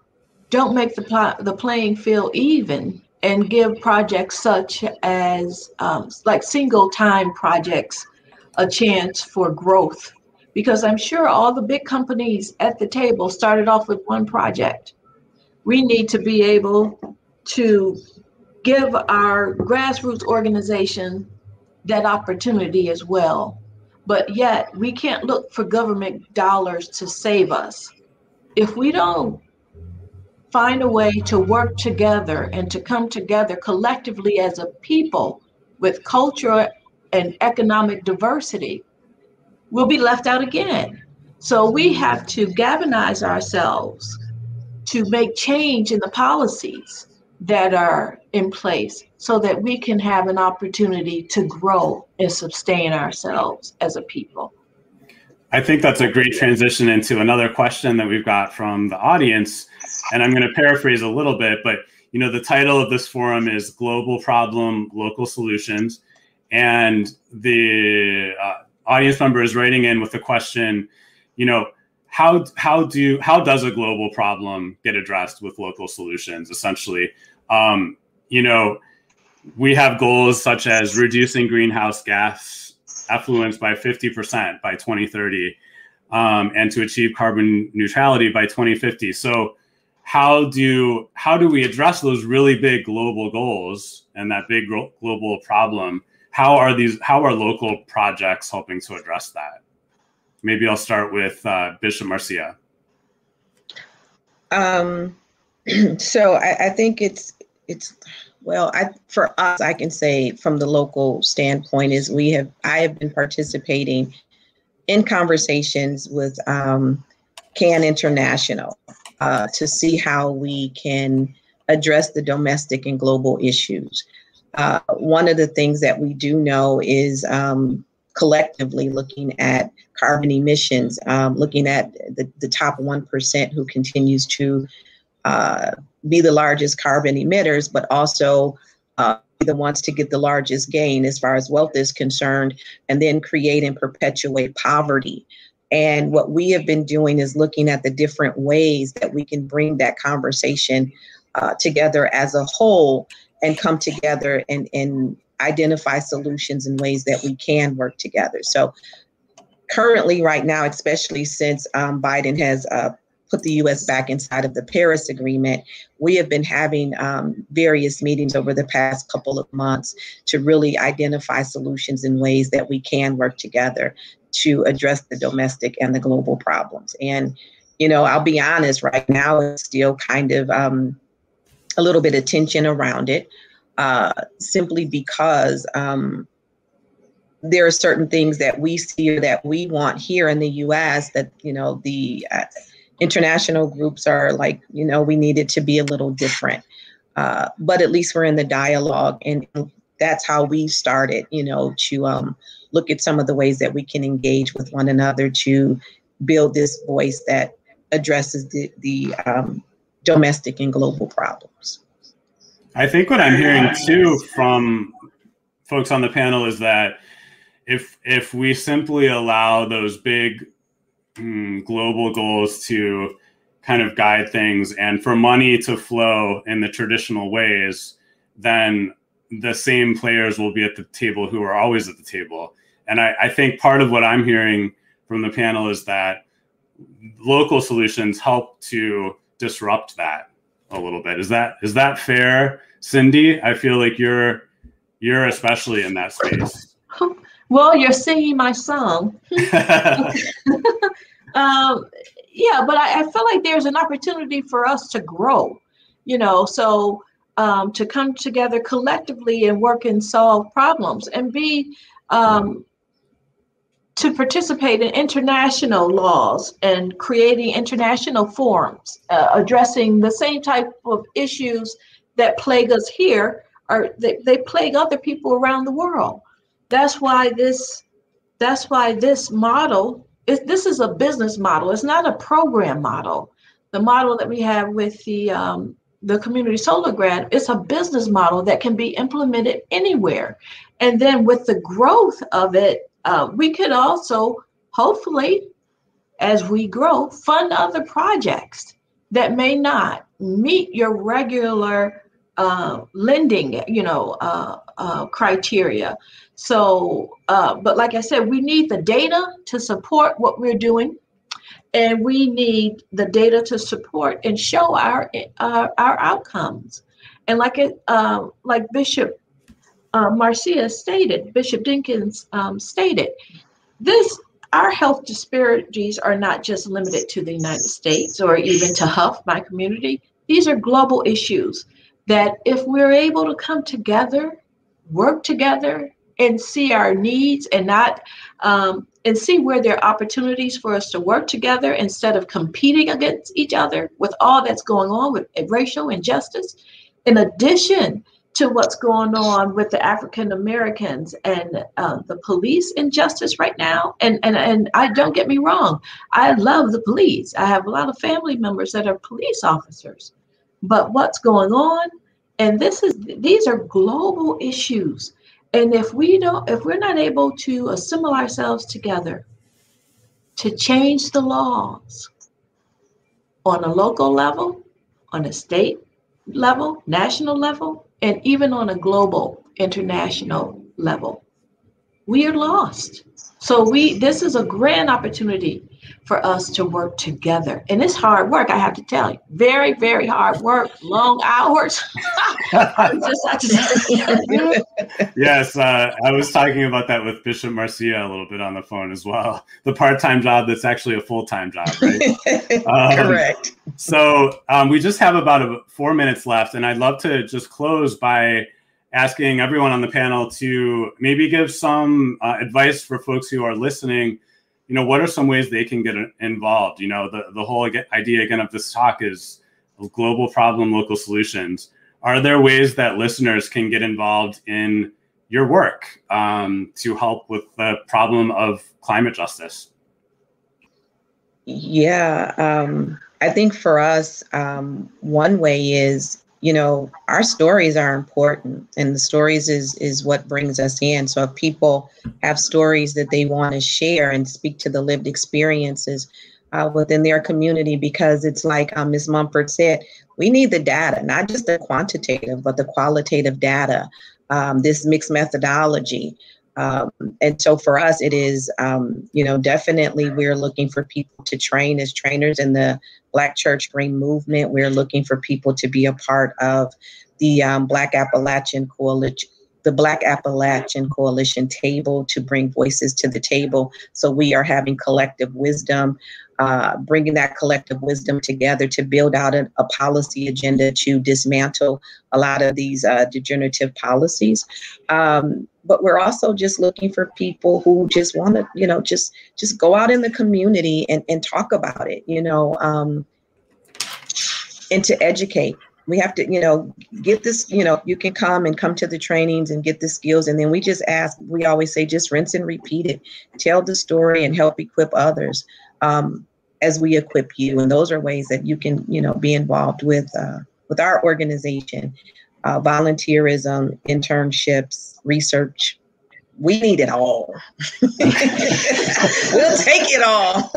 don't make the pl- the playing field even and give projects such as um, like single time projects a chance for growth. Because i'm sure all the big companies at the table started off with one project. We need to be able to give our grassroots organization that opportunity as well. But yet we can't look for government dollars to save us if we don't find a way to work together and to come together collectively as a people with culture and economic diversity, we'll be left out again. So we have to galvanize ourselves to make change in the policies that are in place so that we can have an opportunity to grow and sustain ourselves as a people. I think that's a great transition into another question that we've got from the audience. And I'm going to paraphrase a little bit, but you know, the title of this forum is Global Problem, Local Solutions. And the uh, audience member is writing in with the question, you know, how how do how does a global problem get addressed with local solutions? Essentially, um, you know, we have goals such as reducing greenhouse gas effluence by 50% by 2030 um, and to achieve carbon neutrality by 2050 so how do how do we address those really big global goals and that big global problem? How are these how are local projects helping to address that? Maybe i'll start with uh, bishop marcia. Um, so I, I think it's it's well, I for us, I can say from the local standpoint is we have I have been participating in conversations with um, CAN International uh, to see how we can address the domestic and global issues. Uh, one of the things that we do know is um, collectively looking at carbon emissions, um, looking at the, the top 1% who continues to uh, be the largest carbon emitters, but also uh, be the ones to get the largest gain as far as wealth is concerned, and then create and perpetuate poverty. And what we have been doing is looking at the different ways that we can bring that conversation uh, together as a whole and come together and, and identify solutions and ways that we can work together. So, currently, right now, especially since um, Biden has uh, put the U.S. back inside of the Paris Agreement, we have been having um, various meetings over the past couple of months to really identify solutions and ways that we can work together to address the domestic and the global problems. And, you know, I'll be honest, right now it's still kind of um, a little bit of tension around it, uh, simply because. Um, there are certain things that we see or that we want here in the U.S. that you know the uh, international groups are like, you know, we needed to be a little different. Uh, but at least we're in the dialogue, and that's how we started, you know, to um, look at some of the ways that we can engage with one another to build this voice that addresses the, the um, domestic and global problems. I think what I'm hearing too from folks on the panel is that if if we simply allow those big Mm, global goals to kind of guide things and for money to flow in the traditional ways, then the same players will be at the table who are always at the table. And I, I think part of what I'm hearing from the panel is that local solutions help to disrupt that a little bit. Is that is that fair, Cindy? I feel like you're you're especially in that space. Well, you're singing my song. um, yeah, but I, I feel like there's an opportunity for us to grow, you know, so um, to come together collectively and work and solve problems and be um, to participate in international laws and creating international forums uh, addressing the same type of issues that plague us here or they, they plague other people around the world that's why this that's why this model is this is a business model. It's not a program model. The model that we have with the um, the community solar grant it's a business model that can be implemented anywhere. And then with the growth of it uh, we could also hopefully as we grow fund other projects that may not meet your regular uh, lending you know uh, uh criteria so uh, but like i said we need the data to support what we're doing. And we need the data to support and show our uh, our outcomes. And like it uh, like bishop uh, marcia stated bishop dinkins um, stated this our health disparities are not just limited to the united states or even to Hough my community. These are global issues that if we're able to come together work together and see our needs and not um, and see where there are opportunities for us to work together instead of competing against each other with all that's going on with racial injustice in addition to what's going on with the African Americans and uh, the police injustice right now. And, and and I don't get me wrong, I love the police. I have a lot of family members that are police officers. But what's going on? And this is these are global issues and if we don't, if we're not able to assemble ourselves together to change the laws on a local level, on a state level, national level, and even on a global international level, we are lost. So we this is a grand opportunity for us to work together. And it's hard work, I have to tell you. Very, very hard work, long hours. yes, uh, I was talking about that with Bishop Marcia a little bit on the phone as well. The part time job that's actually a full time job, right? um, Correct. So um, we just have about a, four minutes left, and I'd love to just close by asking everyone on the panel to maybe give some uh, advice for folks who are listening you know, what are some ways they can get involved? You know, the, the whole idea again of this talk is global problem, local solutions. Are there ways that listeners can get involved in your work um, to help with the problem of climate justice? Yeah, um, I think for us, um, one way is you know our stories are important and the stories is is what brings us in. So if people have stories that they want to share and speak to the lived experiences uh, within their community because it's like um, ms mumford said we need the data not just the quantitative but the qualitative data um, this mixed methodology um, and so for us, it is, um, you know, definitely we're looking for people to train as trainers in the Black Church Green Movement. We're looking for people to be a part of the um, Black Appalachian Coalition. The Black Appalachian Coalition table to bring voices to the table. So we are having collective wisdom uh, bringing that collective wisdom together to build out a, a, policy agenda to dismantle a lot of these uh, degenerative policies. Um, but we're also just looking for people who just want to, you know, just just go out in the community and, and talk about it, you know, um, and to educate. We have to, you know, get this, you know, you can come and come to the trainings and get the skills. And then we just ask, we always say, just rinse and repeat it, tell the story and help equip others um, as we equip you. And those are ways that you can, you know, be involved with uh, with our organization, uh, volunteerism, internships, research. We need it all. we'll take it all.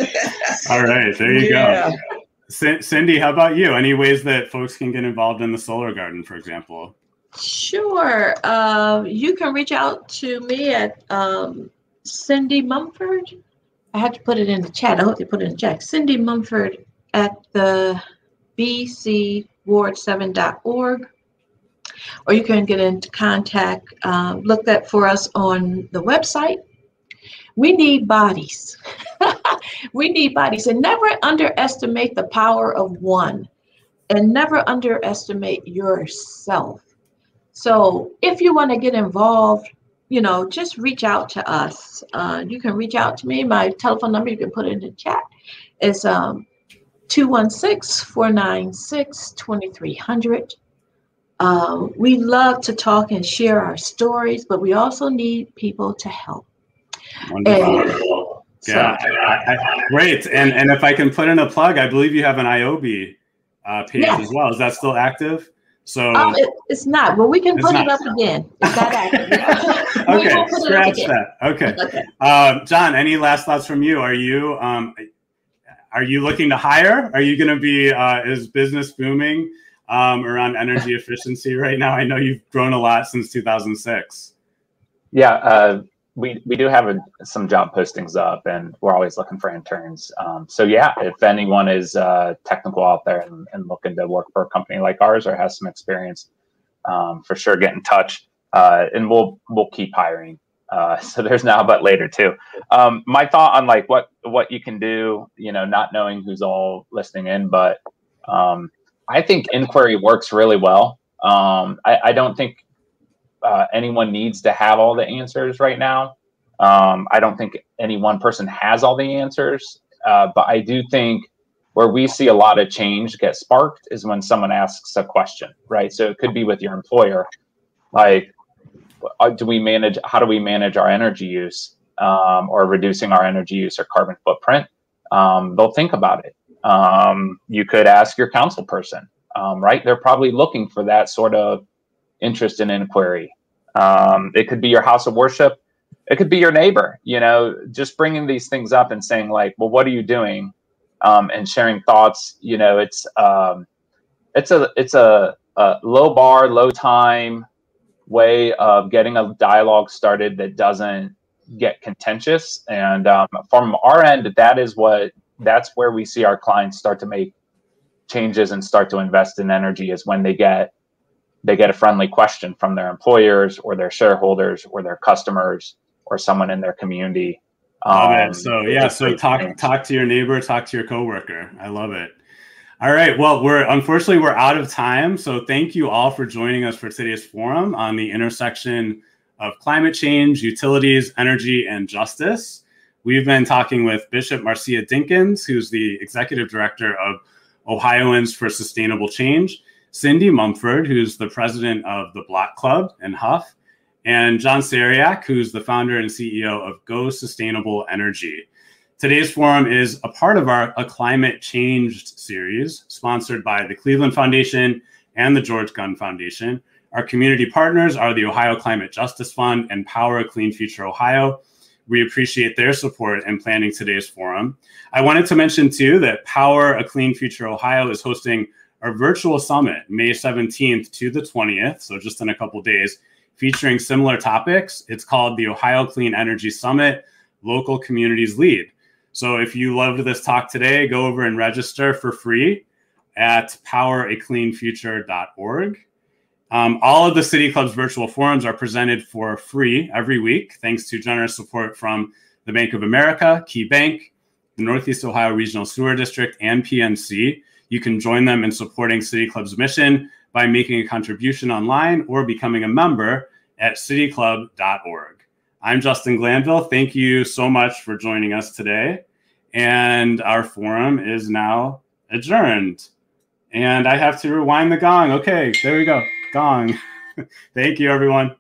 all right, there you yeah. go. Cindy, how about you? Any ways that folks can get involved in the solar garden, for example? Sure. Uh, you can reach out to me at um, Cindy Mumford I had to put it in the chat. I hope they put it in the chat. Cindy Mumford at the bcward7.org. Or you can get into contact, uh, look that for us on the website, We need bodies. we need bodies. And never underestimate the power of one and never underestimate yourself. So if you want to get involved, you know, just reach out to us. Uh, you can reach out to me. My telephone number, you can put it in the chat. is um, 216 496 2300. Um, we love to talk and share our stories, but we also need people to help. Wonderful. And, yeah, so, I, I, great. And and if I can put in a plug, I believe you have an IOB uh, page yes. as well. Is that still active? So um, it, it's not, Well, we can put it up again. It's not active. okay, scratch that. Okay, okay. Um, John, any last thoughts from you? Are you um, are you looking to hire? Are you going to be uh, is business booming um, around energy efficiency right now? I know you've grown a lot since 2006. Yeah, uh, we we do have a, some job postings up, and we're always looking for interns. Um, so yeah, if anyone is uh, technical out there and, and, looking to work for a company like ours or has some experience, um, for sure get in touch, uh, and we'll we'll keep hiring. Uh, so there's now but later too. Um, my thought on like what what you can do, you know, not knowing who's all listening in, but um, I think inquiry works really well. Um, I, I don't think uh, anyone needs to have all the answers right now. Um, I don't think any one person has all the answers, uh, but I do think where we see a lot of change get sparked is when someone asks a question, right? So it could be with your employer, like, uh, do we manage? How do we manage our energy use, um, or reducing our energy use or carbon footprint? Um, they'll think about it. Um, you could ask your council person, um, right? They're probably looking for that sort of interest and inquiry. Um, it could be your house of worship. It could be your neighbor. You know, just bringing these things up and saying like, "Well, what are you doing?" Um, and sharing thoughts. You know, it's um, it's a it's a, a low bar, low time way of getting a dialogue started that doesn't get contentious. And um, from our end, that is what that's where we see our clients start to make changes and start to invest in energy is when they get they get a friendly question from their employers or their shareholders or their customers or someone in their community. Um, so yeah, so talk things. talk to your neighbor, talk to your coworker. I love it. All right. Well, we're unfortunately we're out of time. So thank you all for joining us for today's forum on the intersection of climate change, utilities, energy, and justice. We've been talking with Bishop Marcia Dinkins, who's the executive director of Ohioans for Sustainable Change, Cindy Mumford, who's the president of the Block Club and Hough, and John Seryak, who's the founder and CEO of Go Sustainable Energy. Today's forum is a part of our A Climate Changed series, sponsored by the Cleveland Foundation and the George Gund Foundation. Our community partners are the Ohio Climate Justice Fund and Power a Clean Future Ohio. We appreciate their support in planning today's forum. I wanted to mention, too, that Power a Clean Future Ohio is hosting our virtual summit, May 17th to the 20th, so just in a couple days, featuring similar topics. It's called the Ohio Clean Energy Summit Local Communities Lead. So if you loved this talk today, go over and register for free at poweracleanfuture.org. Um, all of the City Club's virtual forums are presented for free every week, thanks to generous support from the Bank of America, Key Bank, the Northeast Ohio Regional Sewer District, and PNC. You can join them in supporting City Club's mission by making a contribution online or becoming a member at cityclub.org. I'm Justin Glanville. Thank you so much for joining us today. And our forum is now adjourned. And I have to rewind the gong. Okay, there we go. Gong. Thank you, everyone.